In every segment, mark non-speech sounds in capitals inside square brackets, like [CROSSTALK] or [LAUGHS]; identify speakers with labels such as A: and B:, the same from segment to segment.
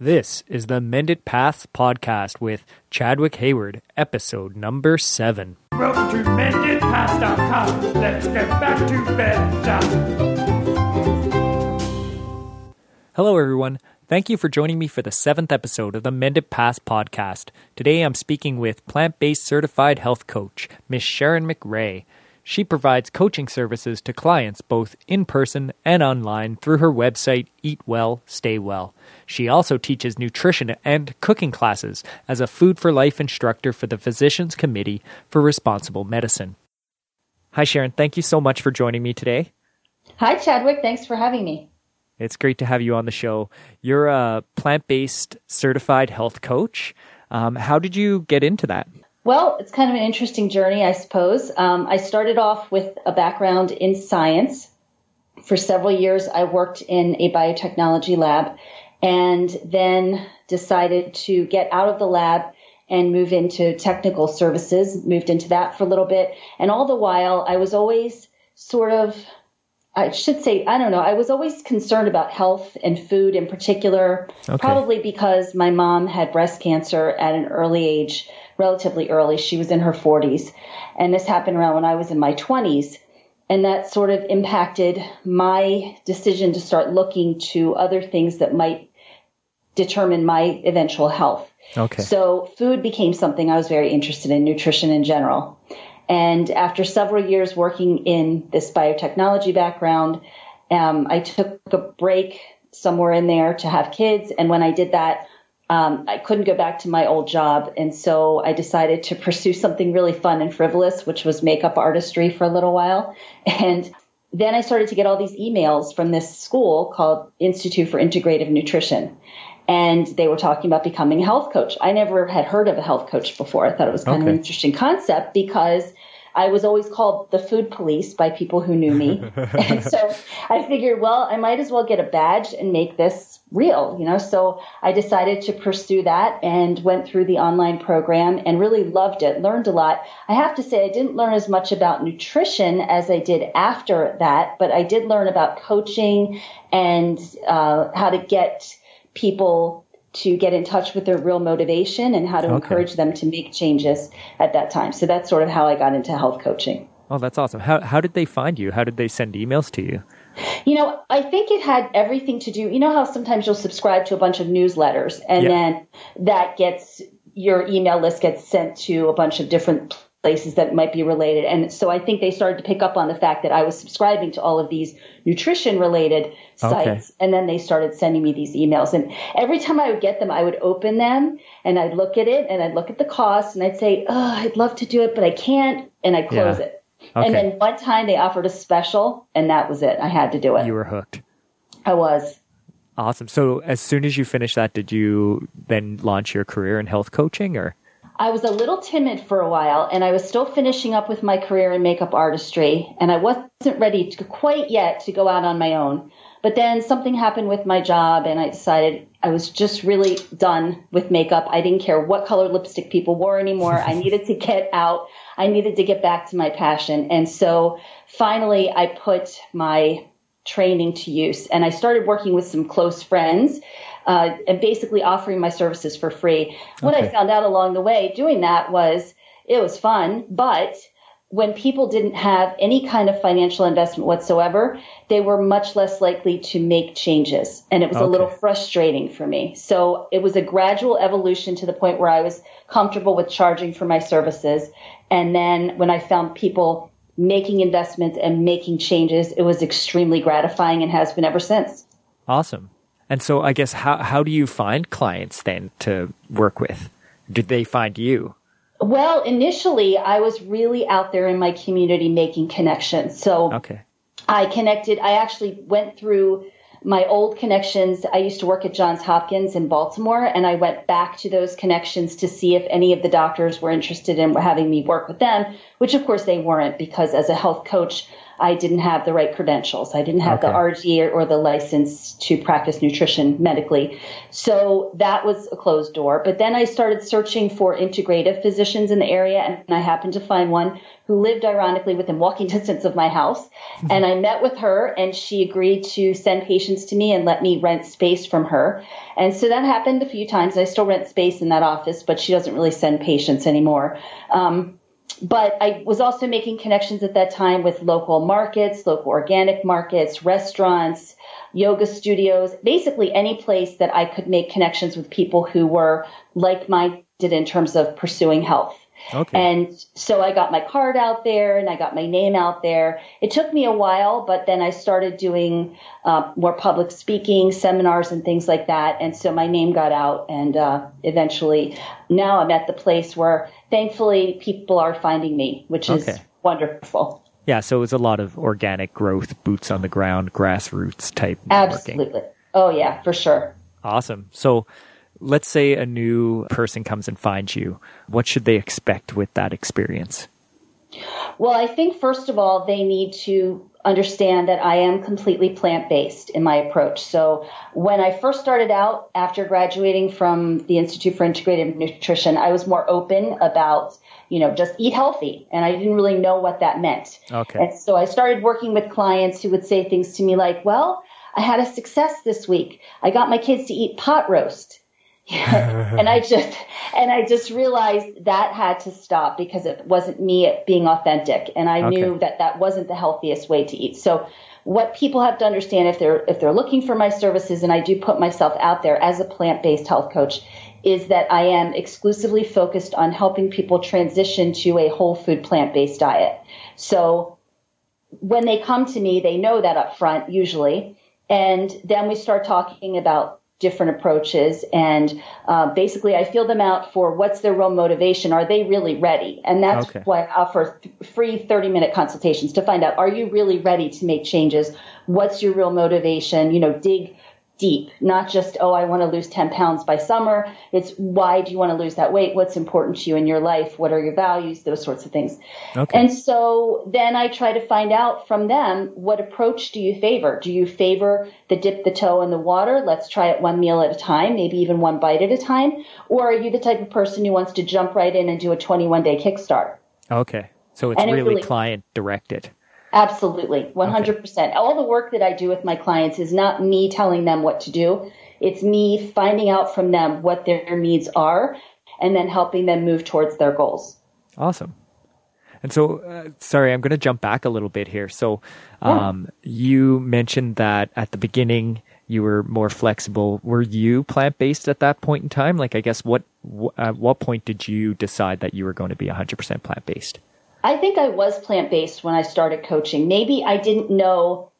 A: This is the Mended Paths podcast with Chadwick Hayward, episode number seven.
B: Welcome to MendedPaths.com. Let's get back to bed.
A: Hello, everyone. Thank you for joining me for the seventh episode of the Mended Paths podcast. Today I'm speaking with plant based certified health coach, Miss Sharon McRae. She provides coaching services to clients both in person and online through her website, Eat Well, Stay Well. She also teaches nutrition and cooking classes as a Food for Life instructor for the Physicians Committee for Responsible Medicine. Hi, Sharon. Thank you so much for joining me today.
C: Hi, Chadwick. Thanks for having me.
A: It's great to have you on the show. You're a plant based certified health coach. Um, how did you get into that?
C: Well, it's kind of an interesting journey, I suppose. Um, I started off with a background in science. For several years, I worked in a biotechnology lab and then decided to get out of the lab and move into technical services, moved into that for a little bit. And all the while, I was always sort of I should say, I don't know. I was always concerned about health and food in particular, okay. probably because my mom had breast cancer at an early age, relatively early. She was in her 40s. And this happened around when I was in my 20s. And that sort of impacted my decision to start looking to other things that might determine my eventual health.
A: Okay.
C: So food became something I was very interested in, nutrition in general. And after several years working in this biotechnology background, um, I took a break somewhere in there to have kids. And when I did that, um, I couldn't go back to my old job. And so I decided to pursue something really fun and frivolous, which was makeup artistry for a little while. And then I started to get all these emails from this school called Institute for Integrative Nutrition and they were talking about becoming a health coach. I never had heard of a health coach before. I thought it was kind okay. of an interesting concept because I was always called the food police by people who knew me. [LAUGHS] [LAUGHS] and so I figured, well, I might as well get a badge and make this real, you know. So I decided to pursue that and went through the online program and really loved it, learned a lot. I have to say I didn't learn as much about nutrition as I did after that, but I did learn about coaching and uh, how to get people to get in touch with their real motivation and how to okay. encourage them to make changes at that time. So that's sort of how I got into health coaching.
A: Oh, that's awesome. How how did they find you? How did they send emails to you?
C: You know, I think it had everything to do. You know how sometimes you'll subscribe to a bunch of newsletters and yeah. then that gets your email list gets sent to a bunch of different places that might be related. And so I think they started to pick up on the fact that I was subscribing to all of these nutrition related sites. Okay. And then they started sending me these emails. And every time I would get them, I would open them and I'd look at it and I'd look at the cost and I'd say, Oh, I'd love to do it, but I can't. And I'd close yeah. it. Okay. And then one time they offered a special and that was it. I had to do it.
A: You were hooked.
C: I was.
A: Awesome. So as soon as you finished that, did you then launch your career in health coaching or?
C: I was a little timid for a while and I was still finishing up with my career in makeup artistry and I wasn't ready to quite yet to go out on my own. But then something happened with my job and I decided I was just really done with makeup. I didn't care what color lipstick people wore anymore. I [LAUGHS] needed to get out. I needed to get back to my passion. And so finally I put my training to use and I started working with some close friends uh, and basically offering my services for free. What okay. I found out along the way doing that was it was fun, but when people didn't have any kind of financial investment whatsoever, they were much less likely to make changes. And it was okay. a little frustrating for me. So it was a gradual evolution to the point where I was comfortable with charging for my services. And then when I found people making investments and making changes, it was extremely gratifying and has been ever since.
A: Awesome. And so I guess how how do you find clients then to work with? Did they find you?
C: Well, initially I was really out there in my community making connections. So
A: okay.
C: I connected I actually went through my old connections. I used to work at Johns Hopkins in Baltimore and I went back to those connections to see if any of the doctors were interested in having me work with them, which of course they weren't because as a health coach, I didn't have the right credentials. I didn't have
A: Okay.
C: the RD or, or the license to practice nutrition medically. So that was a closed door. But then I started searching for integrative physicians in the area and I happened to find one who lived ironically within walking [LAUGHS] distance of my house. and I met with her and she agreed to send patients to me and let me rent space from her. And so that happened a few times. I still rent space in that office, but she doesn't really send patients anymore. Um, but I was also making connections at that time with local markets, local organic markets, restaurants, yoga studios, basically any place that I could make connections with people who were like minded in terms of pursuing health.
A: Okay.
C: And so I got my card out there and I got my name out there. It took me a while, but then I started doing uh, more public speaking, seminars, and things like that. And so my name got out. And uh, eventually, now I'm at the place where thankfully people are finding me, which is wonderful.
A: yeah, so it was a lot of organic growth, boots on the ground, grassroots type networking.
C: Absolutely. Oh, yeah, for sure.
A: Awesome. So let's say a new person comes and finds you. What should they expect with that experience?
C: Well, I think first of all, they need to understand that I am completely plant based in my approach. So when I first started out after graduating from the Institute for Integrative Nutrition, I was more open about, you know, just eat healthy. And I didn't really know what that meant.
A: Okay.
C: And so I started working with clients who would say things to me like, well, I had a success this week. I got my kids to eat pot roast. [LAUGHS] and I just and I just realized that had to stop because it wasn't me being authentic, and I
A: Okay.
C: knew that that wasn't the healthiest way to eat. So, what people have to understand if they're if they're looking for my services, and I do put myself out there as a plant based health coach, is that I am exclusively focused on helping people transition to a whole food plant based diet. So when they come to me, they know that up front usually. And then we start talking about different approaches. And uh, basically, I feel them out for what's their real motivation. Are they really ready? And that's
A: Okay.
C: why I offer th- free 30 minute consultations to find out are you really ready to make changes? What's your real motivation? You know, dig deep, not just, oh, I want to lose 10 pounds by summer. It's why do you want to lose that weight? What's important to you in your life? What are your values? Those sorts of things.
A: Okay.
C: And so then I try to find out from them what approach do you favor? Do you favor the dip the toe in the water? Let's try it one meal at a time, maybe even one bite at a time. Or are you the type of person who wants to jump right in and do a 21 day kickstart?
A: Okay. So it's really,
C: really-
A: client directed.
C: Absolutely, 100%. All the work that I do with my clients is not me telling them what to do. It's me finding out from them what their needs are and then helping them move towards their goals.
A: Awesome. And so, uh, sorry, I'm going to jump back a little bit here. So, um, you mentioned that at the beginning you were more flexible. Were you plant based at that point in time? Like, I guess what wh- at what point did you decide that you were going to be 100% plant based?
C: I think I was plant based when I started coaching. Maybe I didn't know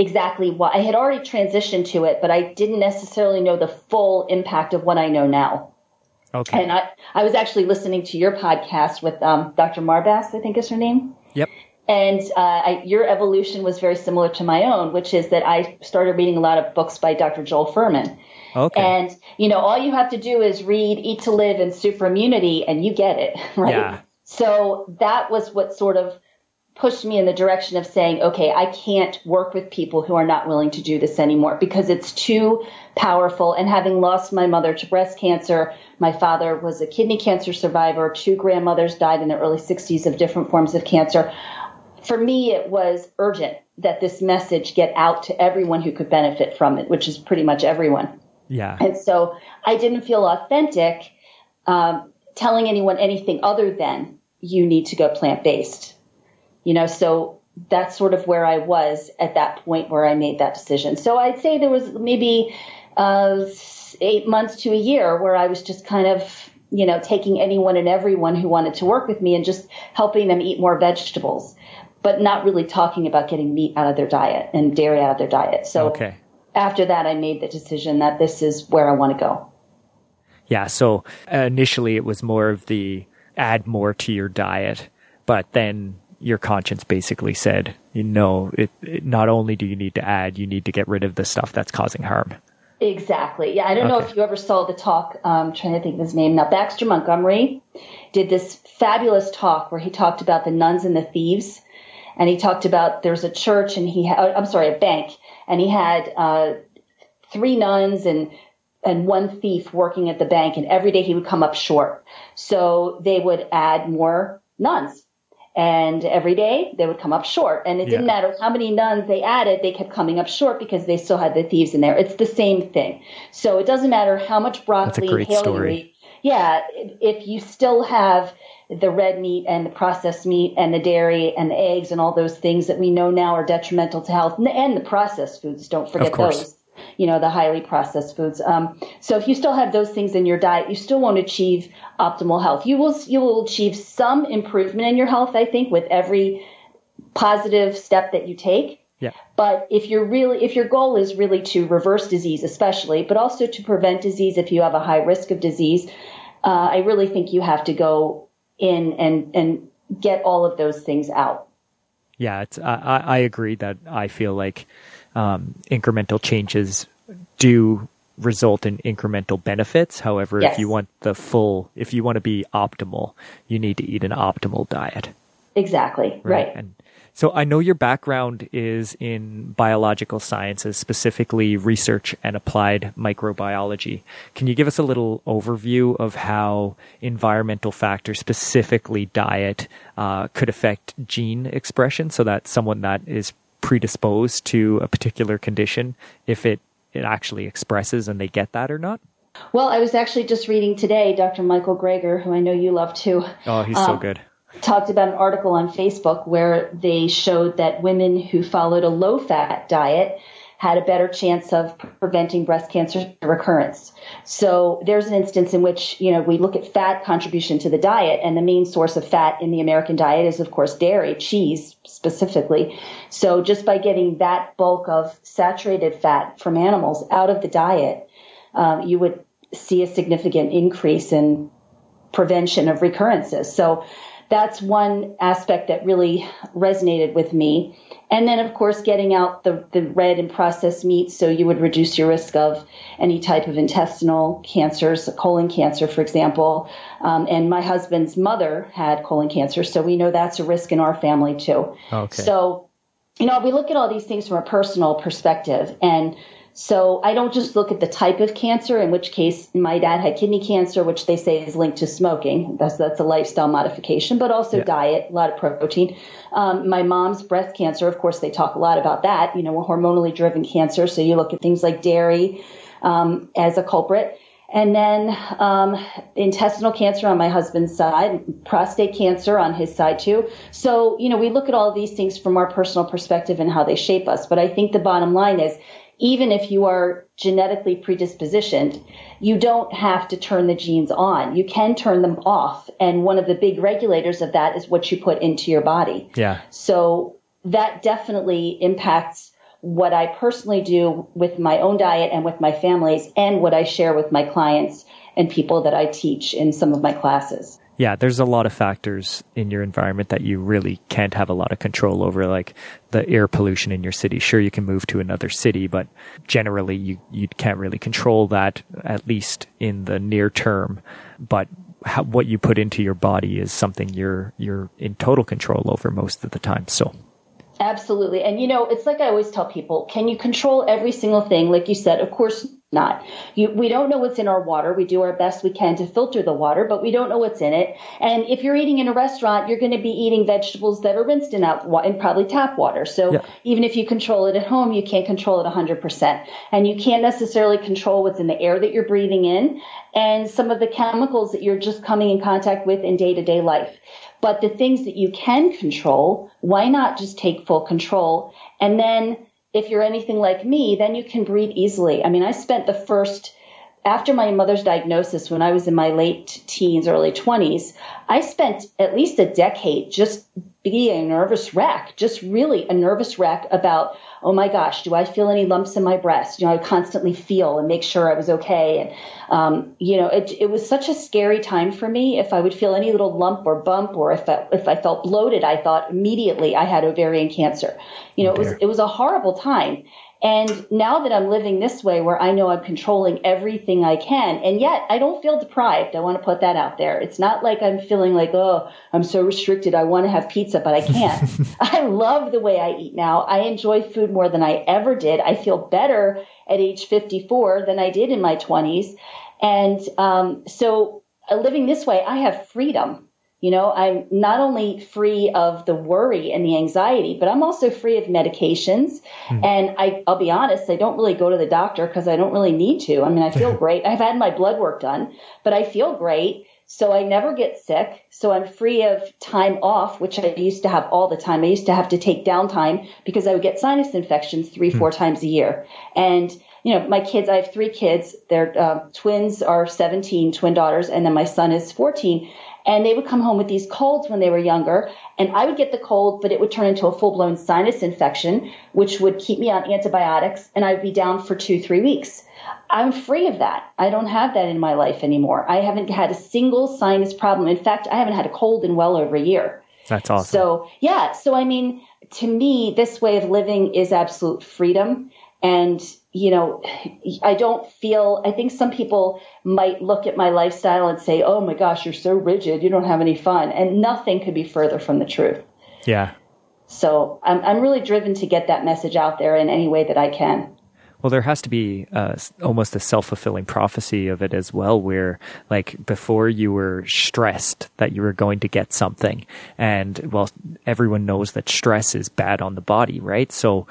C: exactly what I had already transitioned to it, but I didn't necessarily know the full impact of what I know now.
A: Okay.
C: And I, I was actually listening to your podcast with um, Dr. Marbas, I think is her name.
A: yep.
C: And uh, I, your evolution was very similar to my own, which is that I started reading a lot of books by Dr. Joel Fuhrman.
A: Okay.
C: And, you know, all you have to do is read Eat to Live and Super Immunity and you get it, [LAUGHS] right?
A: Yeah.
C: So that was what sort of pushed me in the direction of saying, okay, I can't work with people who are not willing to do this anymore because it's too powerful. And having lost my mother to breast cancer, my father was a kidney cancer survivor, two grandmothers died in the early 60s of different forms of cancer. For me, it was urgent that this message get out to everyone who could benefit from it, which is pretty much everyone.
A: yeah.
C: And so I didn't feel authentic um, telling anyone anything other than you need to go plant based. You know, so that's sort of where I was at that point where I made that decision. So I'd say there was maybe uh, eight months to a year where I was just kind of, you know, taking anyone and everyone who wanted to work with me and just helping them eat more vegetables, but not really talking about getting meat out of their diet and dairy out of their diet. So
A: Okay.
C: after that, I made the decision that this is where I want to go.
A: Yeah. So uh, initially it was more of the add more to your diet, but then your conscience basically said, you know, it, it not only do you need to add, you need to get rid of the stuff that's causing harm.
C: Exactly. Yeah, I don't know if you ever saw the talk. Um, trying to think of his name now. Baxter Montgomery did this fabulous talk where he talked about the nuns and the thieves, and he talked about there's a church and he had, I'm sorry, a bank, and he had uh, three nuns and and one thief working at the bank, and every day he would come up short. So they would add more nuns. And every day they would come up short. And it didn't matter how many nuns they added, they kept coming up short because they still had the thieves in there. It's the same thing. So it doesn't matter how much broccoli
A: great
C: and kale you Yeah, if you still have the red meat and the processed meat and the dairy and the eggs and all those things that we know now are detrimental to health and the, and the processed foods, don't forget those you know, the highly processed foods. Um, so if you still have those things in your diet, you still won't achieve optimal health. You will, you will achieve some improvement in your health, I think, with every positive step that you take.
A: Yeah.
C: But if you're really, if your goal is really to reverse disease, especially, but also to prevent disease if you have a high risk of disease, uh, I really think you have to go in and, and get all of those things out.
A: Yeah, I I agree that I feel like um, incremental changes do result in incremental benefits. However,
C: Yes.
A: if you want the full, if you want to be optimal, you need to eat an optimal diet.
C: Exactly. Right.
A: And so I know your background is in biological sciences, specifically research and applied microbiology. Can you give us a little overview of how environmental factors, specifically diet, uh, could affect gene expression so that someone that is predisposed to a particular condition, if it, it actually expresses and they get that or not?
C: Well, I was actually just reading today, Dr. Michael Greger, who I know you love too.
A: Oh, he's so
C: Um,
A: good.
C: talked about an article on Facebook where they showed that women who followed a low fat diet had a better chance of preventing breast cancer recurrence. So there's an instance in which, you know, we look at fat contribution to the diet and the main source of fat in the American diet is of course dairy, cheese specifically. So just by getting that bulk of saturated fat from animals out of the diet, um, you would see a significant increase in prevention of recurrences. So that's one aspect that really resonated with me. And then, of course, getting out the, the red and processed meats so you would reduce your risk of any type of intestinal cancers, colon cancer, for example. Um, and my husband's mother had colon cancer, so we know that's a risk in our family too.
A: Okay.
C: So, you know, we look at all these things from a personal perspective. And so I don't just look at the type of cancer, in which case my dad had kidney cancer, which they say is linked to smoking. That's, that's a lifestyle modification, but also
A: Yeah.
C: diet, a lot of protein. Um, my mom's breast cancer, of course, they talk a lot about that, you know, a hormonally driven cancer. So you look at things like dairy um, as a culprit. And then um, intestinal cancer on my husband's side, prostate cancer on his side too. So, you know, we look at all these things from our personal perspective and how they shape us. But I think the bottom line is even if you are genetically predispositioned, you don't have to turn the genes on. You can turn them off. And one of the big regulators of that is what you put into your body.
A: Yeah.
C: So that definitely impacts what I personally do with my own diet and with my families and what I share with my clients and people that I teach in some of my classes.
A: Yeah, there's a lot of factors in your environment that you really can't have a lot of control over, like the air pollution in your city. Sure, you can move to another city, but generally you, you can't really control that, at least in the near term. But how, what you put into your body is something you're, you're in total control over most of the time. So,
C: Absolutely. And you know, it's like I always tell people, can you control every single thing? Like you said, of course not. You, we don't know what's in our water. We do our best we can to filter the water, but we don't know what's in it. And if you're eating in a restaurant, you're going to be eating vegetables that are rinsed in, that in probably tap water. So
A: Yeah.
C: even if you control it at home, you can't control it 100%. And you can't necessarily control what's in the air that you're breathing in and some of the chemicals that you're just coming in contact with in day to day life. But the things that you can control, why not just take full control? And then if you're anything like me, then you can breathe easily. I mean, I spent the first, after my mother's diagnosis when I was in my late teens, early 20s, I spent at least a decade just being a nervous wreck, just really a nervous wreck about, oh my gosh, do I feel any lumps in my breast? You know, I constantly feel and make sure I was okay. And, um, you know, it, it was such a scary time for me. If I would feel any little lump or bump or if I, if I felt bloated, I thought immediately I had ovarian cancer. You know, it was, it was a horrible time. And now that I'm living this way where I know I'm controlling everything I can, and yet I don't feel deprived. I want to put that out there. It's not like I'm feeling like, oh, I'm so restricted. I want to have pizza, but I can't. [LAUGHS] I love the way I eat now. I enjoy food more than I ever did. I feel better at age 54 than I did in my 20s. And um, so uh, living this way, I have freedom. You know, I'm not only free of the worry and the anxiety, but I'm also free of medications. Mm. And I, I'll be honest, I don't really go to the doctor because I don't really need to. I mean, I feel [LAUGHS] great. I've had my blood work done, but I feel great. So I never get sick. So I'm free of time off, which I used to have all the time. I used to have to take downtime because I would get sinus infections three, mm. four times a year. And you know, my kids, I have three kids. Their uh, twins are 17, twin daughters, and then my son is 14. And they would come home with these colds when they were younger. And I would get the cold, but it would turn into a full blown sinus infection, which would keep me on antibiotics. And I'd be down for two, three weeks. I'm free of that. I don't have that in my life anymore. I haven't had a single sinus problem. In fact, I haven't had a cold in well over a year.
A: That's awesome.
C: So, yeah. So, I mean, to me, this way of living is absolute freedom. And you know, I don't feel, I think some people might look at my lifestyle and say, oh my gosh, you're so rigid. You don't have any fun. And nothing could be further from the truth.
A: Yeah.
C: So I'm, I'm really driven to get that message out there in any way that I can.
A: Well, there has to be uh, almost a self fulfilling prophecy of it as well, where like before you were stressed that you were going to get something, and well, everyone knows that stress is bad on the body, right? So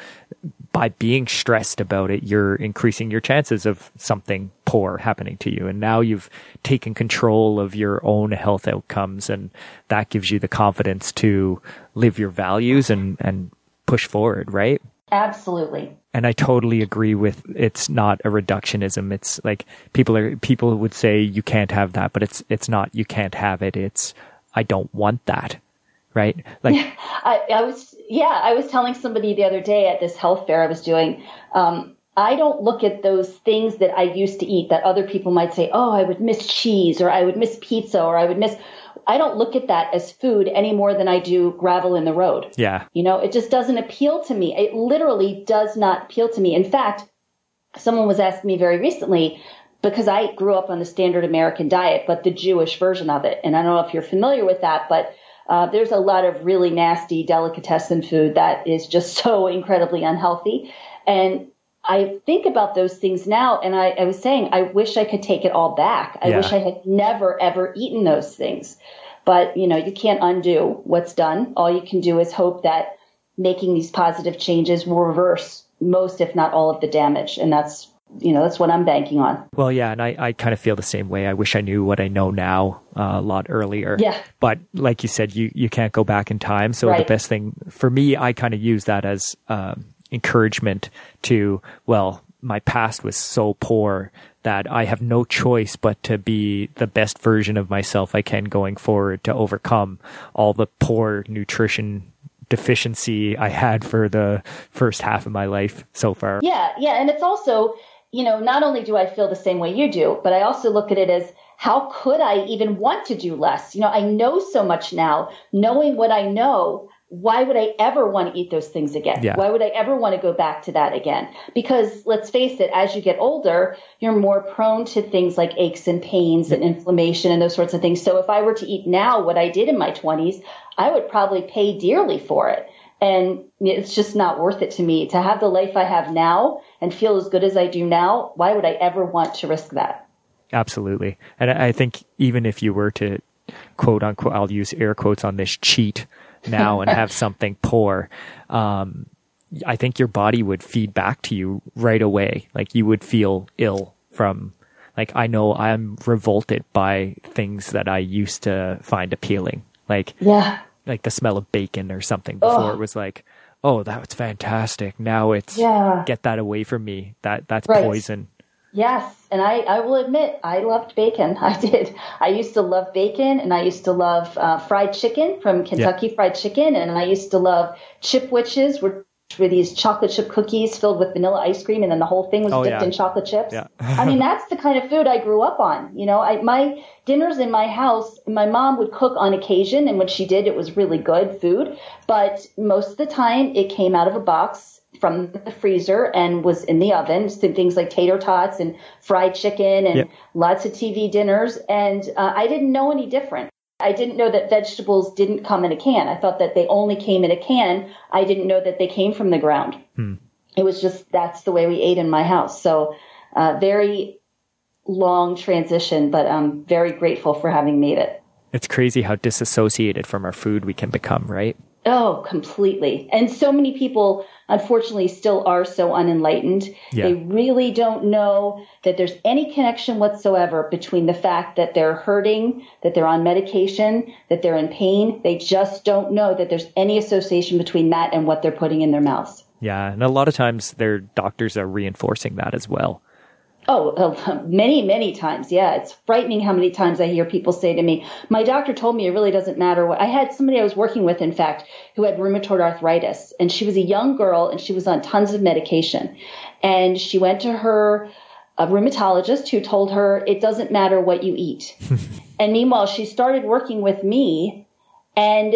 A: by being stressed about it, you're increasing your chances of something poor happening to you. And now you've taken control of your own health outcomes, and that gives you the confidence to live your values and and push forward, right?
C: Absolutely
A: and I totally agree with it's not a reductionism. It's like people are people would say you can't have that, but it's it's not you can't have it. It's I don't want that. Right?
C: Like I, I was yeah, I was telling somebody the other day at this health fair I was doing, um, I don't look at those things that I used to eat that other people might say, oh, I would miss cheese or I would miss pizza or I would miss I don't look at that as food any more than I do gravel in the road.
A: Yeah.
C: You know, it just doesn't appeal to me. It literally does not appeal to me. In fact, someone was asking me very recently because I grew up on the standard American diet, but the Jewish version of it. And I don't know if you're familiar with that, but uh, there's a lot of really nasty delicatessen food that is just [LAUGHS] so incredibly unhealthy. And I think about those things now, and I, I was saying, I wish I could take it all back. I yeah. wish I had never, ever eaten those things. But, you know, you can't undo what's done. All you can do is hope that making these positive changes will reverse most, if not all, of the damage. And that's, you know, that's what I'm banking on.
A: Well, yeah, and I, I kind of feel the same way. I wish I knew what I know now uh, a lot earlier.
C: Yeah.
A: But like you said, you, you can't go back in time. So right. the best thing for me, I kind of use that as um, encouragement to, well, my past was so poor that I have no choice but to be the best version of myself I can going forward to overcome all the poor nutrition deficiency I had for the first half of my life so far.
C: Yeah, yeah. And it's also, you know, not only do I feel the same way you do, but I also look at it as how could I even want to do less? You know, I know so much now. Knowing what I know, why would I ever want to eat those things again?
A: Yeah.
C: Why would I ever want to go back to that again? Because let's face it, as you get older, you're more prone to things like aches and pains and inflammation and those sorts of things. So if I were to eat now what I did in my 20s, I would probably pay dearly for it. And it's just not worth it to me to have the life I have now and feel as good as I do now. Why would I ever want to risk that?
A: Absolutely. And I think even if you were to quote unquote, I'll use air quotes on this cheat now and have [LAUGHS] something poor, um, I think your body would feed back to you right away. Like you would feel ill from, like, I know I'm revolted by things that I used to find appealing. Like,
C: yeah,
A: like the smell of bacon or something before Ugh. it was like, oh, that was fantastic. Now it's,
C: yeah.
A: get that away from me. That, that's
C: right.
A: poison.
C: Yes, and I, I will admit I loved bacon. [LAUGHS] I did. I used to love bacon, and I used to love uh, fried chicken from Kentucky yeah. Fried Chicken, and I used to love Chipwiches, were these chocolate chip cookies filled with vanilla ice cream, and then the whole thing was oh, dipped yeah. in chocolate chips.
A: Yeah.
C: I mean, [LAUGHS] that's the kind of food I grew up on. You know, I, my dinners in my house, my mom would cook on occasion, and when she did, it was really good food. But most of the time, it came out of a box from the freezer and was in the oven. So things like tater tots and fried chicken and
A: Yep.
C: lots of TV dinners. And uh, I didn't know any different. I didn't know that vegetables didn't come in a can. I thought that they only came in a can. I didn't know that they came from the ground. It was just that's the way we ate in my house. So uh, very long transition, but I'm very grateful for having made it.
A: It's crazy how disassociated from our food we can become, right?
C: Oh, completely. And so many people, unfortunately, still are so unenlightened.
A: Yeah.
C: They really don't know that there's any connection whatsoever between the fact that they're hurting, that they're on medication, that they're in pain. They just don't know that there's any association between that and what they're putting in their mouths.
A: Yeah, and a lot of times their doctors are reinforcing that as well.
C: Oh, uh, many, many times. Yeah, it's frightening how many times I hear people say to me, "My doctor told me it really doesn't matter what." I had somebody I was working with, in fact, who had rheumatoid arthritis, and she was a young girl and she was on tons of medication, and she went to her a rheumatologist who told her it doesn't matter what you eat. [LAUGHS] and meanwhile, she started working with me and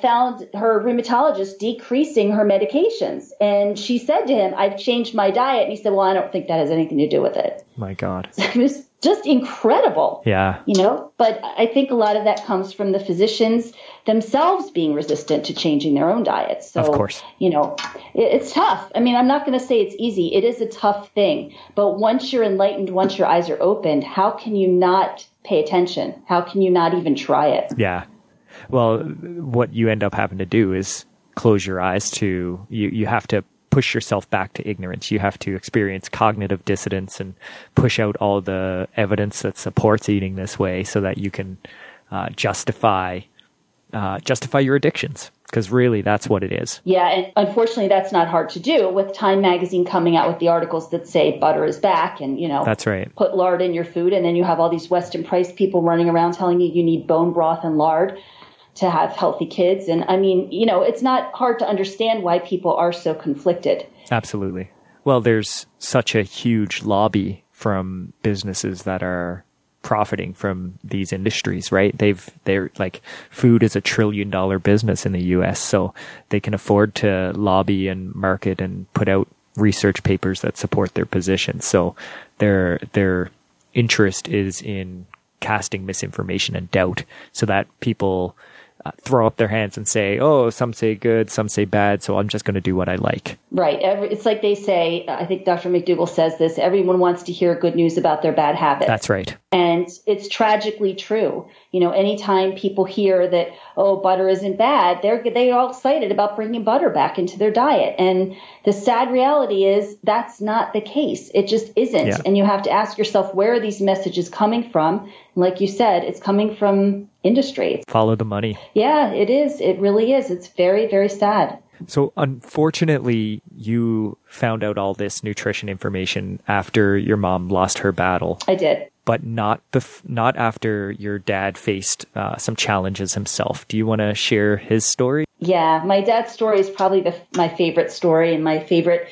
C: found her rheumatologist decreasing her medications. And she said to him, I've changed my diet. And he said, Well, I don't think that has anything to do with it.
A: My God. [LAUGHS]
C: It was just incredible.
A: Yeah.
C: You know, but I think a lot of that comes from the physicians themselves being resistant to changing their own diets. So,
A: Of course.
C: you know, it, it's tough. I mean, I'm not going to say it's easy. It is a tough thing. But once you're enlightened, once your eyes are opened, how can you not pay attention? How can you not even try it?
A: Yeah. Well, what you end up having to do is close your eyes to you. You have to push yourself back to ignorance. You have to experience cognitive dissonance and push out all the evidence that supports eating this way, so that you can uh, justify uh, justify your addictions. Because really, that's what it is.
C: Yeah, and unfortunately, that's not hard to do with Time Magazine coming out with the articles that say butter is back and, you know,
A: That's right.
C: put lard in your food. And then you have all these Weston Price people running around telling you you need bone broth and lard to have healthy kids. And I mean, you know, it's not hard to understand why people are so conflicted.
A: Absolutely. Well, there's such a huge lobby from businesses that are profiting from these industries, right? They've they're like food is a trillion dollar business in the US, so they can afford to lobby and market and put out research papers that support their position. So their their interest is in casting misinformation and doubt so that people uh, throw up their hands and say, "Oh, some say good, some say bad, so I'm just going to do what I like."
C: Right. Every, it's like they say, I think Dr. McDougall says this everyone wants to hear good news about their bad habits.
A: That's right.
C: And it's tragically true. You know, anytime people hear that, oh, butter isn't bad, they're, they're all excited about bringing butter back into their diet. And the sad reality is that's not the case. It just isn't.
A: Yeah.
C: And you have to ask yourself, where are these messages coming from? And like you said, it's coming from industry.
A: Follow the money.
C: Yeah, it is. It really is. It's very, very sad.
A: So, unfortunately, you found out all this nutrition information after your mom lost her battle,
C: I did.
A: but not bef- not after your dad faced uh, some challenges himself. Do you want to share his story?
C: Yeah, my dad's story is probably the, my favorite story and my favorite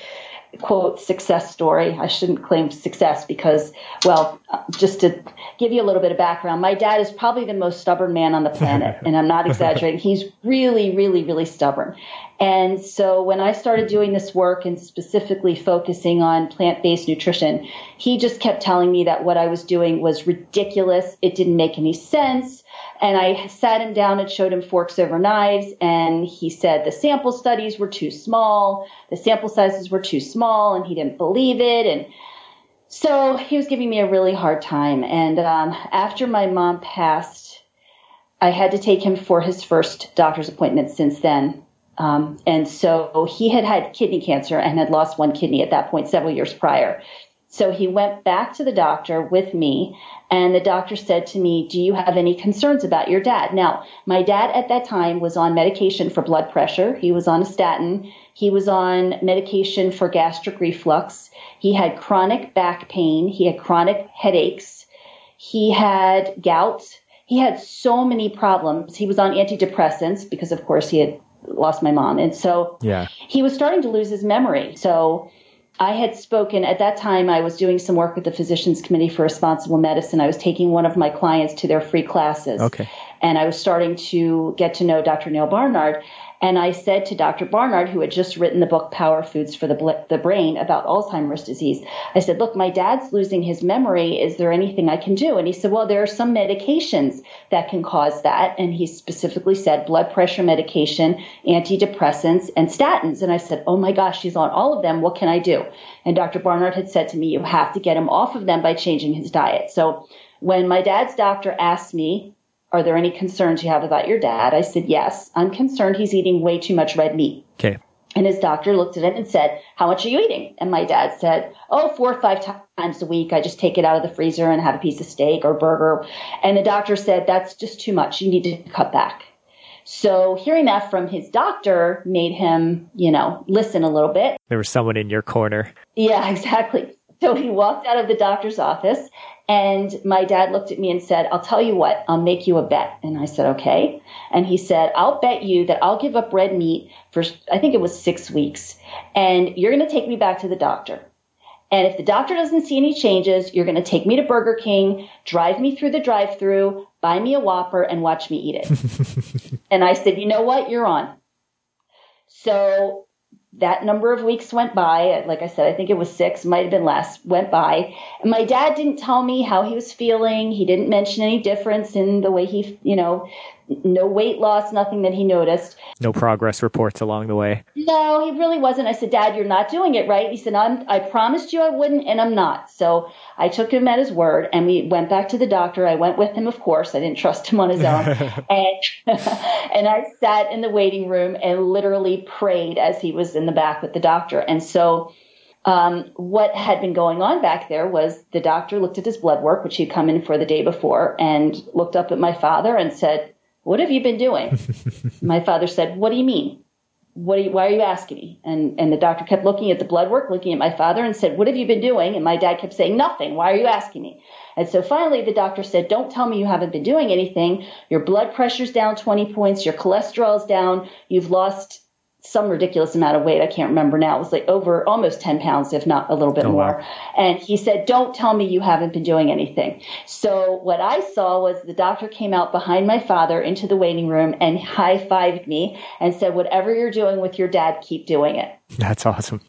C: quote success story. I shouldn't claim success because, well, just to give you a little bit of background, my dad is probably the most stubborn man on the planet, [LAUGHS] and I'm not exaggerating. He's really, really, really stubborn. And so when I started doing this work and specifically focusing on plant based nutrition, he just kept telling me that what I was doing was ridiculous. It didn't make any sense. And I sat him down and showed him forks over knives. And he said the sample studies were too small. The sample sizes were too small and he didn't believe it. And so he was giving me a really hard time. And um, after my mom passed, I had to take him for his first doctor's appointment since then. Um, and so he had had kidney cancer and had lost one kidney at that point several years prior. So he went back to the doctor with me, and the doctor said to me, Do you have any concerns about your dad? Now, my dad at that time was on medication for blood pressure. He was on a statin. He was on medication for gastric reflux. He had chronic back pain. He had chronic headaches. He had gout. He had so many problems. He was on antidepressants because, of course, he had lost my mom. And so
A: Yeah.
C: he was starting to lose his memory. So I had spoken at that time. I was doing some work with the Physicians Committee for Responsible Medicine. I was taking one of my clients to their free classes.
A: Okay.
C: And I was starting to get to know Dr. Neal Barnard. And I said to Dr. Barnard, who had just written the book Power Foods for the, the Brain about Alzheimer's disease, I said, Look, my dad's losing his memory. Is there anything I can do? And he said, Well, there are some medications that can cause that. And he specifically said blood pressure medication, antidepressants, and statins. And I said, Oh my gosh, he's on all of them. What can I do? And Dr. Barnard had said to me, You have to get him off of them by changing his diet. So when my dad's doctor asked me are there any concerns you have about your dad? I said, Yes, I'm concerned he's eating way too much red meat.
A: Okay.
C: And his doctor looked at him and said, How much are you eating? And my dad said, Oh, four or five times a week. I just take it out of the freezer and have a piece of steak or burger. And the doctor said, That's just too much. You need to cut back. So hearing that from his doctor made him, you know, listen a little bit.
A: There was someone in your corner.
C: Yeah, [LAUGHS] exactly. So he walked out of the doctor's office and my dad looked at me and said, I'll tell you what, I'll make you a bet. And I said, okay. And he said, I'll bet you that I'll give up red meat for, I think it was six weeks. And you're going to take me back to the doctor. And if the doctor doesn't see any changes, you're going to take me to Burger King, drive me through the drive through, buy me a Whopper, and watch me eat it. [LAUGHS] and I said, you know what? You're on. So that number of weeks went by. Like I said, I think it was six, might have been less, went by. And my dad didn't tell me how he was feeling. He didn't mention any difference in the way he, you know, no weight loss, nothing that he noticed.
A: No progress reports along the way.
C: No, he really wasn't. I said, Dad, you're not doing it right. He said, I'm, I promised you I wouldn't, and I'm not. So I took him at his word, and we went back to the doctor. I went with him, of course. I didn't trust him on his own. [LAUGHS] and, [LAUGHS] and I sat in the waiting room and literally prayed as he was in the back with the doctor. And so, um, what had been going on back there was the doctor looked at his blood work, which he'd come in for the day before, and looked up at my father and said, what have you been doing? [LAUGHS] my father said, What do you mean? What you, why are you asking me? And, and the doctor kept looking at the blood work, looking at my father, and said, What have you been doing? And my dad kept saying, Nothing. Why are you asking me? And so finally, the doctor said, Don't tell me you haven't been doing anything. Your blood pressure's down 20 points, your cholesterol's down, you've lost some ridiculous amount of weight. I can't remember now. It was like over almost 10 pounds, if not a little bit oh, more. Wow. And he said, don't tell me you haven't been doing anything. So what I saw was the doctor came out behind my father into the waiting room and high fived me and said, whatever you're doing with your dad, keep doing it.
A: That's awesome.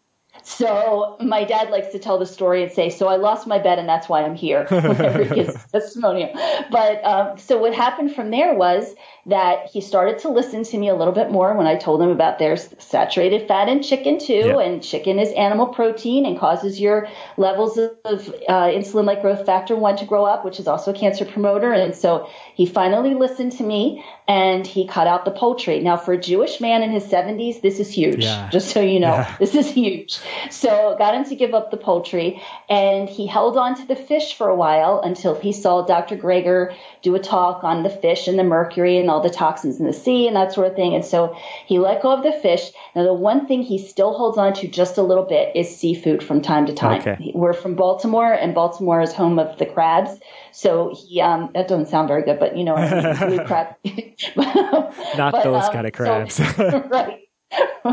C: So my dad likes to tell the story and say, "So I lost my bet, and that's why I'm here." Whenever he gives testimonial. But um, so what happened from there was that he started to listen to me a little bit more when I told him about there's saturated fat in chicken too, and chicken is animal protein and causes your levels of uh, insulin like growth factor one to grow up, which is also a cancer promoter. And so he finally listened to me and he cut out the poultry. Now, for a Jewish man in his 70s, this is huge. Yeah. Just so you know, yeah. this is huge. So got him to give up the poultry, and he held on to the fish for a while until he saw Dr. Greger do a talk on the fish and the mercury and all the toxins in the sea and that sort of thing. And so he let go of the fish. Now, the one thing he still holds on to just a little bit is seafood from time to time. Okay. We're from Baltimore, and Baltimore is home of the crabs. So he, um, that doesn't sound very good, but you know, blue crab. [LAUGHS]
A: Not [LAUGHS] but, those um, kind of crabs.
C: So, [LAUGHS] right. [LAUGHS]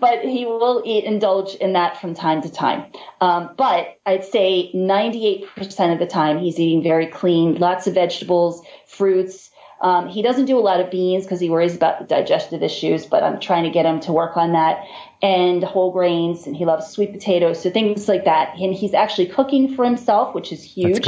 C: but he will eat indulge in that from time to time. Um, but I'd say 98% of the time he's eating very clean, lots of vegetables, fruits. Um, he doesn't do a lot of beans because he worries about digestive issues, but I'm trying to get him to work on that. And whole grains, and he loves sweet potatoes, so things like that. And he's actually cooking for himself, which is huge.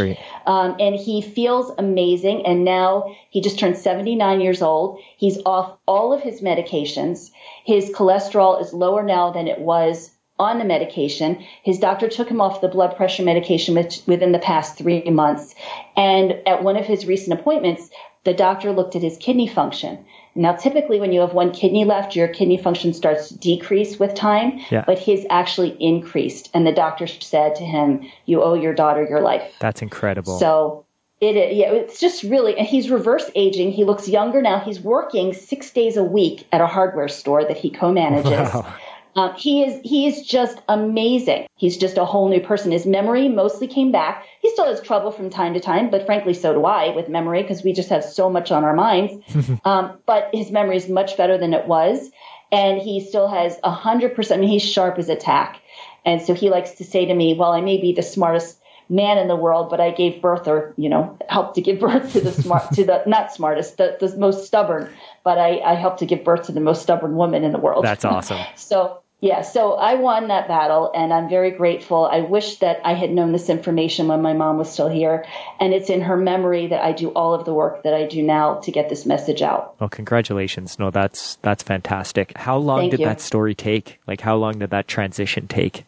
C: Um, and he feels amazing. And now he just turned 79 years old. He's off all of his medications. His cholesterol is lower now than it was on the medication. His doctor took him off the blood pressure medication within the past three months. And at one of his recent appointments, the doctor looked at his kidney function. Now, typically, when you have one kidney left, your kidney function starts to decrease with time, yeah. but his actually increased. And the doctor said to him, You owe your daughter your life.
A: That's incredible.
C: So, it, yeah, it's just really, and he's reverse aging. He looks younger now. He's working six days a week at a hardware store that he co-manages. Wow. Um, he is he is just amazing. He's just a whole new person. His memory mostly came back. He still has trouble from time to time, but frankly, so do I with memory because we just have so much on our minds. [LAUGHS] um, but his memory is much better than it was, and he still has a hundred percent. I mean, he's sharp as a tack, and so he likes to say to me, "Well, I may be the smartest man in the world, but I gave birth or, you know, helped to give birth to the smart, to the, not smartest, the, the most stubborn, but I, I helped to give birth to the most stubborn woman in the world.
A: That's [LAUGHS] awesome.
C: so yeah, so I won that battle and I'm very grateful. I wish that I had known this information when my mom was still here. And it's in her memory that I do all of the work that I do now to get this message out.
A: Well, congratulations. No, that's that's fantastic. How long
C: Thank
A: did
C: you.
A: that story take? Like how long did that transition take?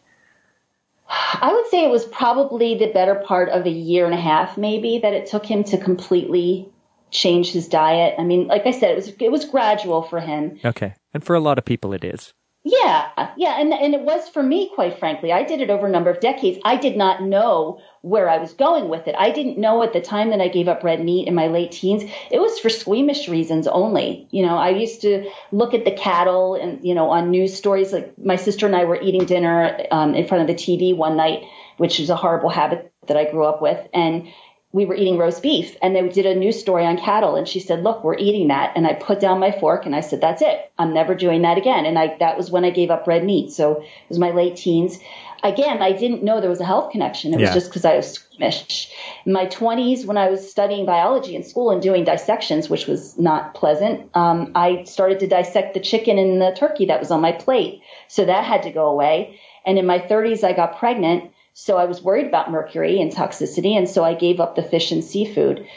C: I would say it was probably the better part of a year and a half, maybe, that it took him to completely change his diet. I mean, like I said, it was it was gradual for him.
A: Okay. And for a lot of people it is.
C: Yeah, yeah, and and it was for me, quite frankly. I did it over a number of decades. I did not know where I was going with it. I didn't know at the time that I gave up red meat in my late teens. It was for squeamish reasons only. You know, I used to look at the cattle and you know on news stories. Like my sister and I were eating dinner um, in front of the TV one night, which is a horrible habit that I grew up with, and we were eating roast beef and they did a news story on cattle and she said look we're eating that. And i put down my fork and i said that's it. I'm never doing that again. And i that was when i gave up red meat. So it was my late teens. Again i didn't know there was a health connection. It was just because i was squeamish in my 20s when i was studying biology in school and doing dissections which was not pleasant um, i started to dissect the chicken and the turkey that was on my plate. So that had to go away. And in my 30s i got pregnant so I was worried about mercury and toxicity, and so I gave up the fish and seafood.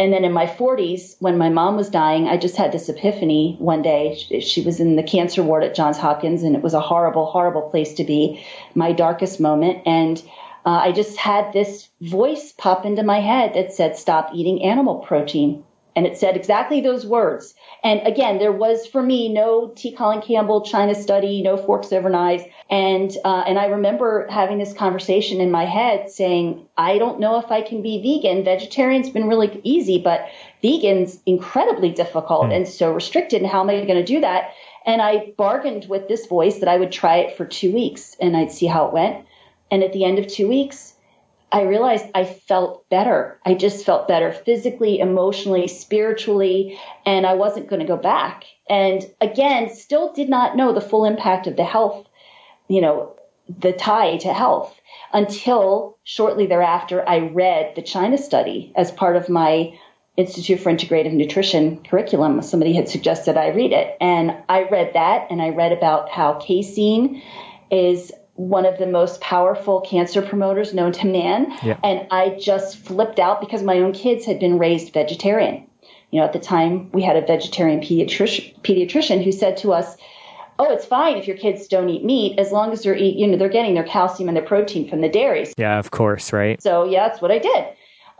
C: And then in my 40s, when my mom was dying, I just had this epiphany one day. She- was in the cancer ward at Johns Hopkins, and it was a horrible, horrible place to be, my darkest moment. And uh, I just had this voice pop into my head that said, Stop eating animal protein. And it said exactly those words. And again, there was for me no T. Colin Campbell China study, no forks over knives. And uh, and I remember having this conversation in my head, saying, I don't know if I can be vegan. Vegetarian's been really easy, but vegan's incredibly difficult and so restricted. And how am I going to do that? And I bargained with this voice that I would try it for two weeks and I'd see how it went. And at the end of two weeks, I realized I felt better. I just felt better physically, emotionally, spiritually, and I wasn't going to go back. And again, still did not know the full impact of the health, you know, the tie to health until shortly thereafter I read the China study as part of my Institute for Integrative Nutrition curriculum. Somebody had suggested I read it. And I read that and I read about how casein is one of the most powerful cancer promoters known to man.
A: Yeah.
C: And I just flipped out because my own kids had been raised vegetarian. You know, at the time we had a vegetarian pediatrician, pediatrician who said to us, "Oh, it's fine if your kids don't eat meat as long as they're eat, you know they're getting their calcium and their protein from the dairies."
A: Yeah, of course, right?
C: So yeah, that's what I did.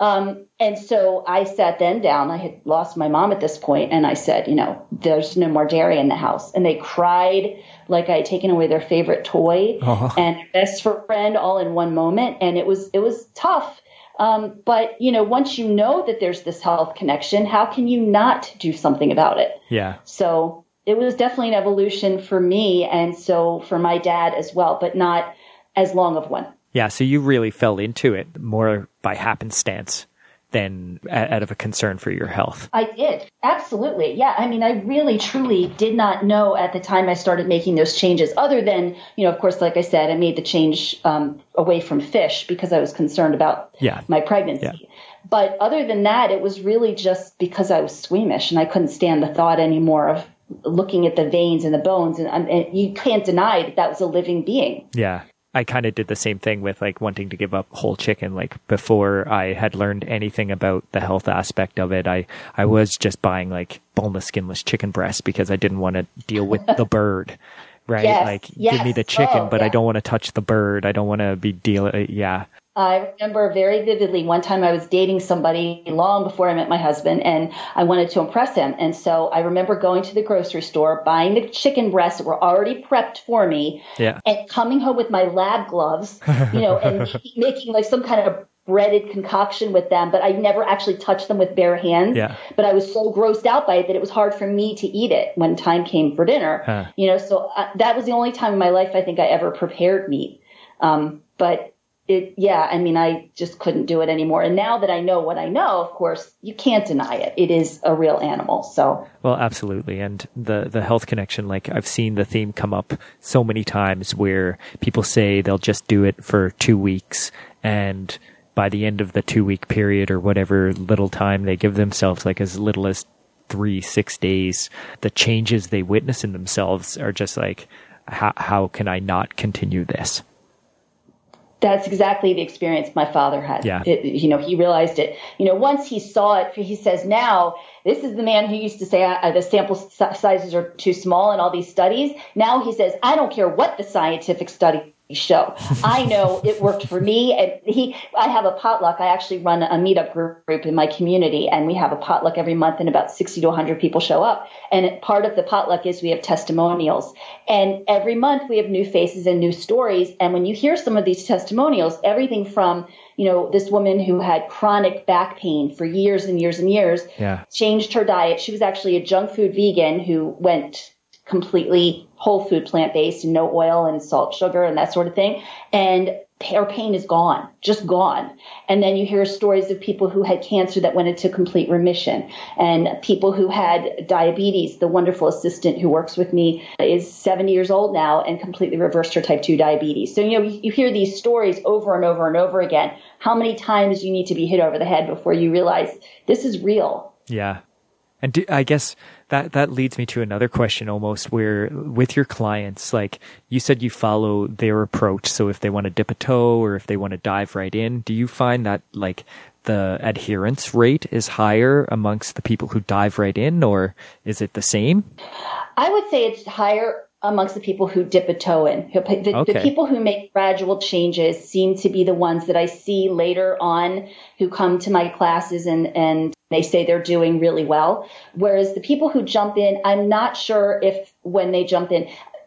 C: Um, and so I sat then down. I had lost my mom at this point, and I said, you know, there's no more dairy in the house. And they cried like I had taken away their favorite toy
A: Oh.
C: and best friend all in one moment. And it was it was tough. Um, but you know, once you know that there's this health connection, how can you not do something about it?
A: Yeah.
C: So it was definitely an evolution for me, and so for my dad as well, but not as long of one.
A: Yeah, so you really fell into it more by happenstance than out of a concern for your health.
C: I did. Absolutely. Yeah. I mean, I really, truly did not know at the time I started making those changes, other than, you know, of course, like I said, I made the change um, away from fish because I was concerned about
A: Yeah.
C: my pregnancy.
A: Yeah.
C: But other than that, it was really just because I was squeamish and I couldn't stand the thought anymore of looking at the veins and the bones. And, and you can't deny that that was a living being.
A: Yeah. I kind of did the same thing with like wanting to give up whole chicken. Like before I had learned anything about the health aspect of it, I, I was just buying like boneless, skinless chicken breasts because I didn't want to deal with the [LAUGHS] bird. Right?
C: Yes,
A: like give me the chicken,
C: Oh,
A: but I don't want to touch the bird. I don't want to be dealing. Uh, yeah.
C: I remember very vividly one time I was dating somebody long before I met my husband and I wanted to impress him. And so I remember going to the grocery store, buying the chicken breasts that were already prepped for me
A: Yeah.
C: and coming home with my lab gloves, you know, and [LAUGHS] making, like some kind of breaded concoction with them, but I never actually touched them with bare hands.
A: Yeah.
C: But I was so grossed out by it that it was hard for me to eat it when time came for dinner.
A: Huh.
C: You know, so uh, that was the only time in my life I think I ever prepared meat. Um, but it, yeah, I mean, I just couldn't do it anymore. And now that I know what I know, of course, you can't deny it. It is a real animal. So
A: Well, absolutely. And the, the health connection, like I've seen the theme come up so many times where people say they'll just do it for two weeks and by the end of the two week period or whatever little time they give themselves, like as little as three, six days, the changes they witness in themselves are just like, how, how can I not continue this?
C: That's exactly the experience my father had.
A: Yeah.
C: It, you know, he realized it. You know, once he saw it, he says, now, this is the man who used to say uh, the sample sizes are too small in all these studies. Now he says, I don't care what the scientific study show. I know it worked for me. And he, I have a potluck. I actually run a meetup group in my community and we have a potluck every month and about 60 to 100 people show up. And part of the potluck is we have testimonials and every month we have new faces and new stories. And when you hear some of these testimonials, everything from, you know, this woman who had chronic back pain for years and years and years,
A: yeah.
C: changed her diet. She was actually a junk food vegan who went completely whole food plant based and no oil and salt, sugar and that sort of thing. And her pain is gone, just gone. And then you hear stories of people who had cancer that went into complete remission and people who had diabetes. The wonderful assistant who works with me is 70 years old now and completely reversed her type 2 diabetes. So, you know, you hear these stories over and over and over again. How many times you need to be hit over the head before you realize this is real?
A: Yeah. And do, I guess that that leads me to another question almost where with your clients like you said you follow their approach so if they want to dip a toe or if they want to dive right in do you find that like the adherence rate is higher amongst the people who dive right in or is it the same
C: i would say it's higher amongst the people who dip a toe in. The, okay. the, people who make gradual changes seem to be the ones that I see later on who come to my classes and, and they say they're doing really well. Whereas the people who jump in, I'm not sure if when they jump in,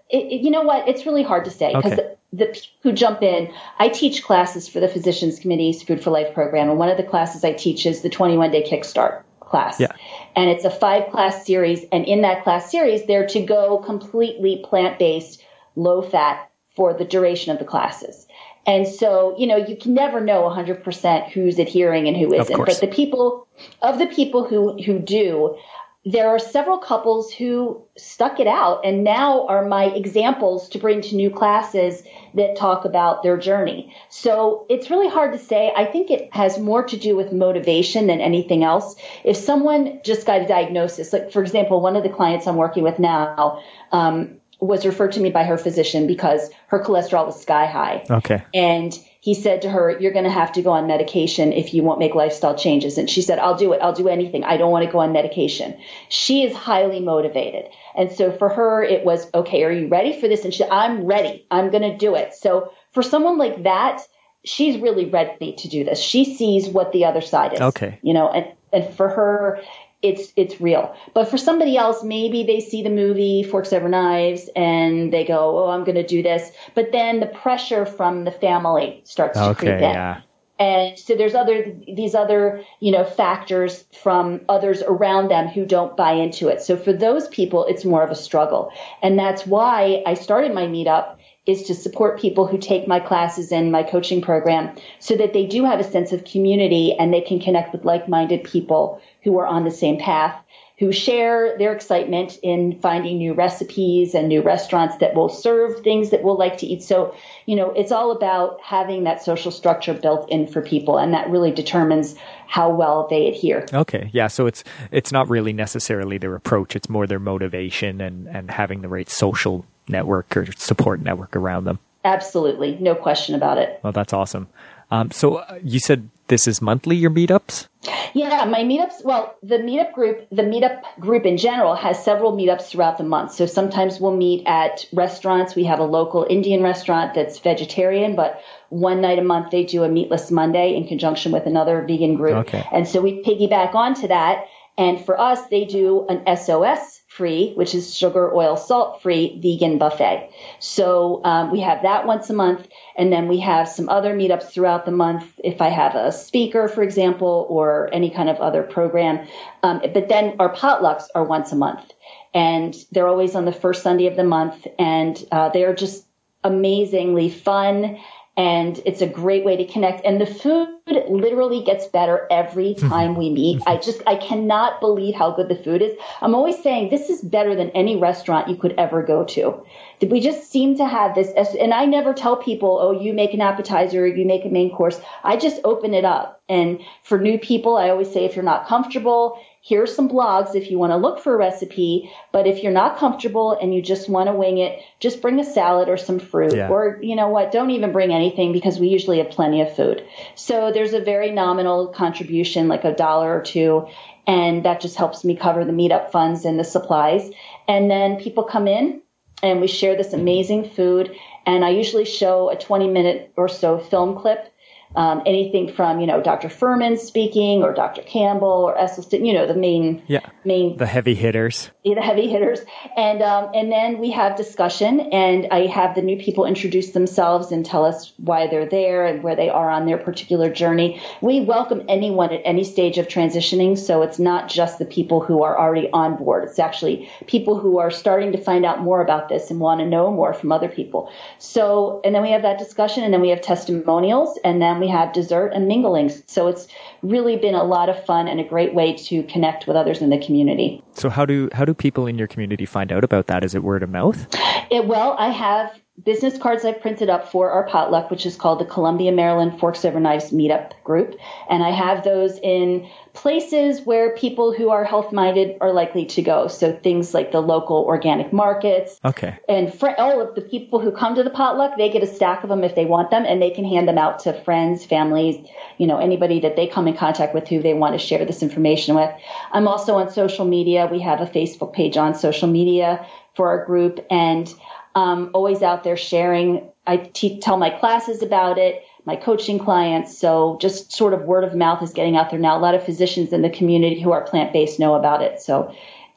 C: it, it, you know what? It's really hard to say because okay. the, the people who jump in, I teach classes for the Physicians Committee's Food for Life program. And one of the classes I teach is the 21 day kickstart class.
A: Yeah.
C: And it's a five class series. And in that class series, they're to go completely plant based, low fat for the duration of the classes. And so, you know, you can never know 100% who's adhering and who isn't. But the people, of the people who, who do, there are several couples who stuck it out and now are my examples to bring to new classes that talk about their journey. So it's really hard to say. I think it has more to do with motivation than anything else. If someone just got a diagnosis, like for example, one of the clients I'm working with now, um, was referred to me by her physician because her cholesterol was sky high.
A: Okay.
C: And he said to her, You're going to have to go on medication if you won't make lifestyle changes. And she said, I'll do it. I'll do anything. I don't want to go on medication. She is highly motivated. And so for her, it was, Okay, are you ready for this? And she said, I'm ready. I'm going to do it. So for someone like that, she's really ready to do this. She sees what the other side is.
A: Okay.
C: You know, and, and for her, it's it's real. But for somebody else, maybe they see the movie Forks Over Knives and they go, "Oh, I'm going to do this," but then the pressure from the family starts
A: okay,
C: to creep in.
A: Yeah.
C: And so there's other these other you know factors from others around them who don't buy into it. So for those people, it's more of a struggle, and that's why I started my meetup is to support people who take my classes and my coaching program so that they do have a sense of community and they can connect with like-minded people who are on the same path, who share their excitement in finding new recipes and new restaurants that will serve things that we'll like to eat. So, you know, it's all about having that social structure built in for people and that really determines how well they adhere.
A: Okay. Yeah. So it's it's not really necessarily their approach, it's more their motivation and, and having the right social network or support network around them.
C: Absolutely, no question about it.
A: Well, that's awesome. Um, so uh, you said this is monthly your meetups?
C: Yeah, my meetups. Well, the meetup group, the meetup group in general, has several meetups throughout the month. So sometimes we'll meet at restaurants. We have a local Indian restaurant that's vegetarian, but one night a month they do a meatless Monday in conjunction with another vegan group.
A: Okay.
C: And so we piggyback onto that. And for us, they do an SOS free, which is sugar, oil, salt free vegan buffet. So um, we have that once a month, and then we have some other meetups throughout the month. If I have a speaker, for example, or any kind of other program, um, but then our potlucks are once a month, and they're always on the first Sunday of the month, and uh, they're just amazingly fun and it's a great way to connect. And the food literally gets better every mm-hmm. time we meet. I just, I cannot believe how good the food is. I'm always saying this is better than any restaurant you could ever go to. We just seem to have this, and I never tell people, oh, you make an appetizer, you make a main course. I just open it up. And for new people, I always say if you're not comfortable, here's some blogs if you want to look for a recipe. But if you're not comfortable and you just want to wing it, just bring a salad or some fruit.
A: Yeah.
C: Or, you know what, don't even bring anything because we usually have plenty of food. So there's a very nominal contribution, like a dollar or two. And that just helps me cover the meetup funds and the supplies. And then people come in and we share this amazing food. And I usually show a 20 minute or so film clip um, anything from you know Dr. Fuhrman speaking or Dr. Campbell or Esselstyn, you know the main
A: yeah
C: main
A: the heavy hitters,
C: the heavy hitters, and um, and then we have discussion, and I have the new people introduce themselves and tell us why they're there and where they are on their particular journey. We welcome anyone at any stage of transitioning, so it's not just the people who are already on board. It's actually people who are starting to find out more about this and want to know more from other people. So, and then we have that discussion, and then we have testimonials, and then we have dessert and mingling. So it's really been a lot of fun and a great way to connect with others in the community.
A: So how do how do people in your community find out about that? Is it word of mouth?
C: It, well, I have business cards I've printed up for our potluck, which is called the Columbia, Maryland Forks Over Knives Meetup Group. And I have those in places where people who are health minded are likely to go. So things like the local organic markets.
A: Okay.
C: And fr- all of the people who come to the potluck, they get a stack of them if they want them and they can hand them out to friends, families, you know, anybody that they come in contact with who they want to share this information with. I'm also on social media. We have a Facebook page on social media for our group and um, always out there sharing. I te- tell my classes about it, my coaching clients. So just sort of word of mouth is getting out there now. A lot of physicians in the community who are plant based know about it. So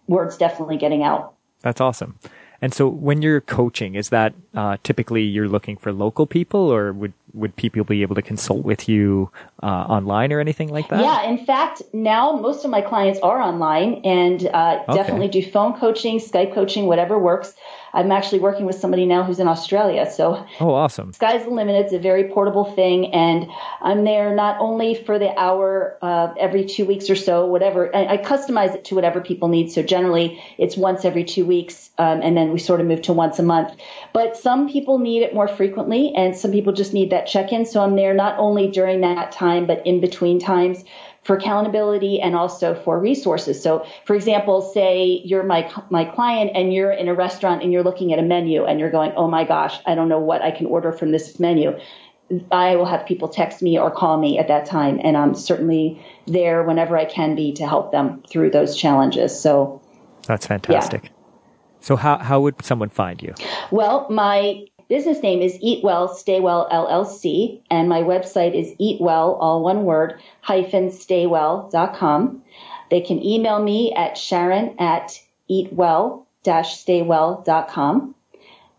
C: word's definitely getting out.
A: That's awesome. And so when you're coaching, is that uh, typically you're looking for local people or would, would people be able to consult with you uh, online or anything like that?
C: Yeah, in fact, now most of my clients are online and uh,
A: Okay.
C: definitely do phone coaching, Skype coaching, whatever works. I'm actually working with somebody now who's in Australia. So
A: Oh, awesome.
C: sky's the limit. It's a very portable thing, and I'm there not only for the hour uh, every two weeks or so, whatever. I, I customize it to whatever people need. So generally, it's once every two weeks, um, and then we sort of move to once a month. But some people need it more frequently, and some people just need that check-in. So I'm there not only during that time, but in between times for accountability and also for resources. So, for example, say you're my my client and you're in a restaurant and you're looking at a menu and you're going, "Oh my gosh, I don't know what I can order from this menu." I will have people text me or call me at that time, and I'm certainly there whenever I can be to help them through those challenges. So,
A: That's fantastic. So how, how would someone find you?
C: well, my business name is Eat Well, Stay Well LLC, and my website is eatwell, all one word, hyphen staywell.com. They can email me at sharon at eatwell-staywell.com.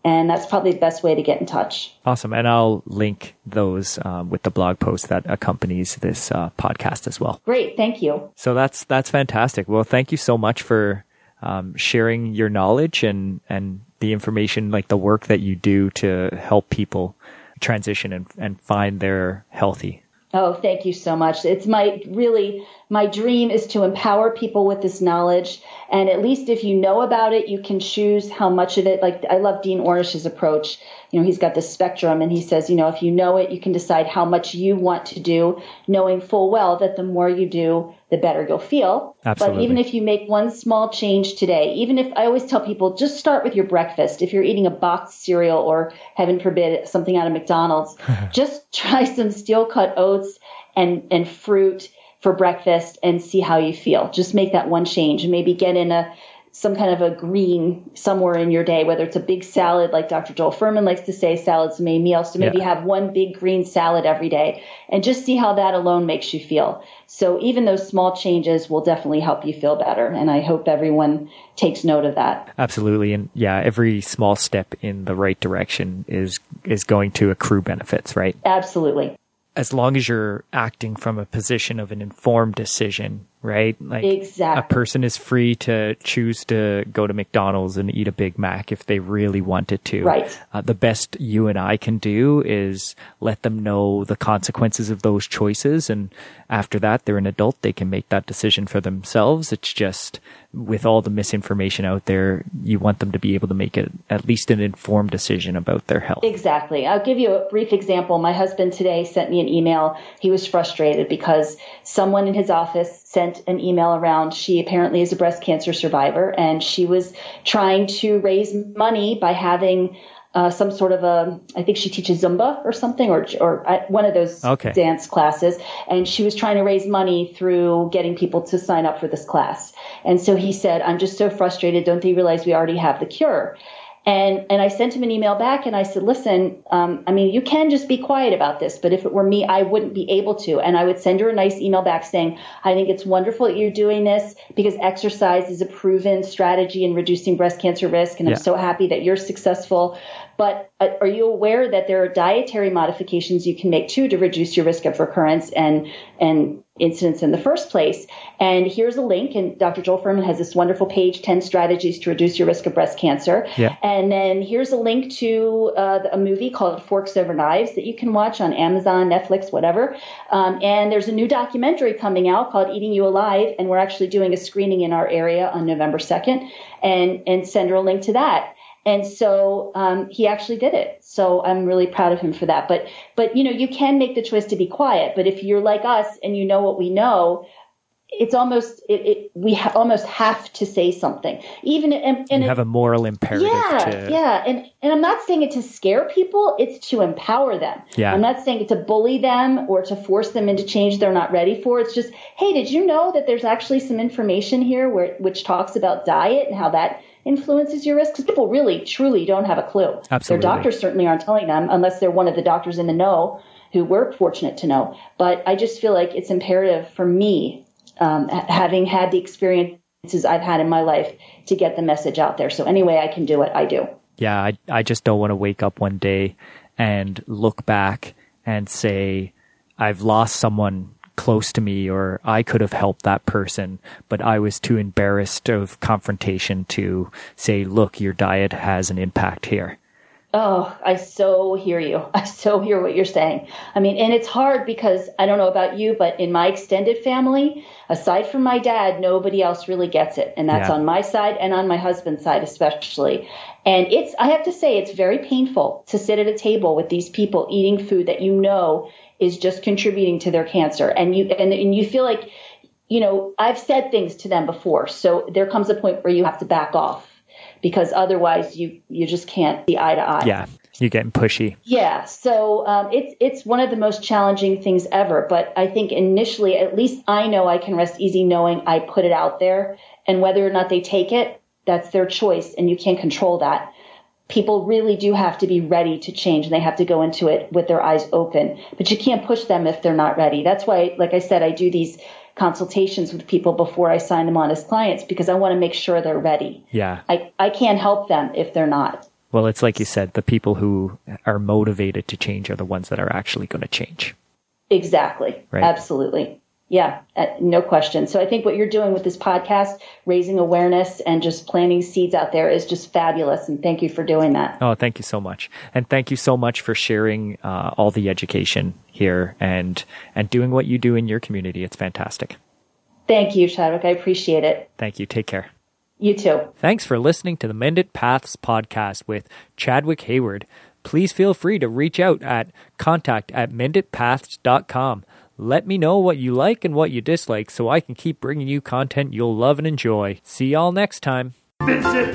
C: And that's probably the best way to get in touch.
A: Awesome. And I'll link those um, with the blog post that accompanies this uh, podcast as well.
C: Great. Thank you.
A: So that's that's fantastic. Well, thank you so much for um, sharing your knowledge and and the information, like the work that you do to help people transition and and find their healthy.
C: Oh, thank you so much. It's my really my dream is to empower people with this knowledge. And at least if you know about it, you can choose how much of it. Like I love Dean Ornish's approach. You know, he's got this spectrum and he says, you know, if you know it, you can decide how much you want to do, knowing full well that the more you do, the better you'll feel.
A: Absolutely.
C: But even if you make one small change today, even if I always tell people just start with your breakfast. If you're eating a boxed cereal or heaven forbid something out of McDonald's, [LAUGHS] just try some steel cut oats and, and fruit for breakfast and see how you feel. Just make that one change and maybe get in a some kind of a green somewhere in your day, whether it's a big salad, like Dr. Joel Fuhrman likes to say, salads the main meal. So maybe
A: Yeah.
C: have one big green salad every day and just see how that alone makes you feel. So even those small changes will definitely help you feel better. And I hope everyone takes note of that.
A: Absolutely. And yeah, every small step in the right direction is is going to accrue benefits, right?
C: Absolutely.
A: As long as you're acting from a position of an informed decision, right? Like
C: Exactly.
A: a person is free to choose to go to McDonald's and eat a Big Mac if they really wanted to.
C: Right.
A: Uh, the best you and I can do is let them know the consequences of those choices. And after that, they're an adult. They can make that decision for themselves. It's just with all the misinformation out there, you want them to be able to make it at least an informed decision about their health.
C: Exactly. I'll give you a brief example. My husband today sent me an email. He was frustrated because someone in his office sent an email around. She apparently is a breast cancer survivor and she was trying to raise money by having uh, some sort of a, I think she teaches Zumba or something, or or uh, one of those
A: Okay.
C: dance classes. And she was trying to raise money through getting people to sign up for this class. And so he said, "I'm just so frustrated. Don't they realize we already have the cure?" And and I sent him an email back and I said, listen, um, I mean, you can just be quiet about this, but if it were me, I wouldn't be able to. And I would send her a nice email back saying, I think it's wonderful that you're doing this because exercise is a proven strategy in reducing breast cancer risk, and
A: Yeah.
C: I'm so happy that you're successful. But uh, are you aware that there are dietary modifications you can make too to reduce your risk of recurrence and and incidence in the first place? And here's a link. And Dr. Joel Fuhrman has this wonderful page, 10 strategies to reduce your risk of breast cancer.
A: Yeah.
C: And then here's a link to uh, a movie called Forks Over Knives that you can watch on Amazon, Netflix, whatever. Um, and there's a new documentary coming out called Eating You Alive, and we're actually doing a screening in our area on November 2nd. And and send her a link to that. And so um, he actually did it. So I'm really proud of him for that. But but you know you can make the choice to be quiet. But if you're like us and you know what we know, it's almost it, it we ha- almost have to say something. Even and, and
A: you
C: it-
A: have a moral imperative
C: yeah,
A: to
C: yeah, and and I'm not saying it to scare people; it's to empower them.
A: Yeah.
C: I'm not saying it to bully them or to force them into change they're not ready for. It's just, hey, did you know that there's actually some information here where which talks about diet and how that influences your risk? Because people really, truly don't have a clue.
A: Absolutely.
C: Their doctors certainly aren't telling them unless they're one of the doctors in the know who we're fortunate to know. But I just feel like it's imperative for me, um, having had the experiences I've had in my life, to get the message out there. So any way I can do it, I do.
A: yeah, I, I just don't want to wake up one day and look back and say, I've lost someone close to me or I could have helped that person, but I was too embarrassed of confrontation to say, look, your diet has an impact here.
C: Oh, I so hear you. [LAUGHS] I so hear what you're saying. I mean, and it's hard because I don't know about you, but in my extended family, aside from my dad, nobody else really gets it. And that's
A: Yeah.
C: on my side and on my husband's side, especially. And it's, I have to say, it's very painful to sit at a table with these people eating food that you know is just contributing to their cancer. And you, and, and you feel like, you know, I've said things to them before. So there comes a point where you have to back off because otherwise you, you just can't see eye to eye.
A: Yeah, you're getting pushy.
C: Yeah, so um, it's it's one of the most challenging things ever. But I think initially, at least I know I can rest easy knowing I put it out there, and whether or not they take it, that's their choice, and you can't control that. People really do have to be ready to change, and they have to go into it with their eyes open. But you can't push them if they're not ready. That's why, like I said, I do these consultations with people before I sign them on as clients because I want to make sure they're ready.
A: Yeah.
C: I, I can't help them if they're not.
A: Well, it's like you said, the people who are motivated to change are the ones that are actually going to change.
C: Exactly.
A: Right.
C: Absolutely. Yeah, uh, no question. So I think what you're doing with this podcast, raising awareness and just planting seeds out there is just fabulous. And thank you for doing that.
A: Oh, thank you so much, and thank you so much for sharing uh, all the education here and and doing what you do in your community. It's fantastic.
C: Thank you, Chadwick. I appreciate it.
A: Thank you. Take care.
C: You too.
A: Thanks for listening to the Mended Paths podcast with Chadwick Hayward. Please feel free to reach out at contact at mendedpaths.com. Let me know what you like and what you dislike so I can keep bringing you content you'll love and enjoy. See y'all next time.
B: Visit.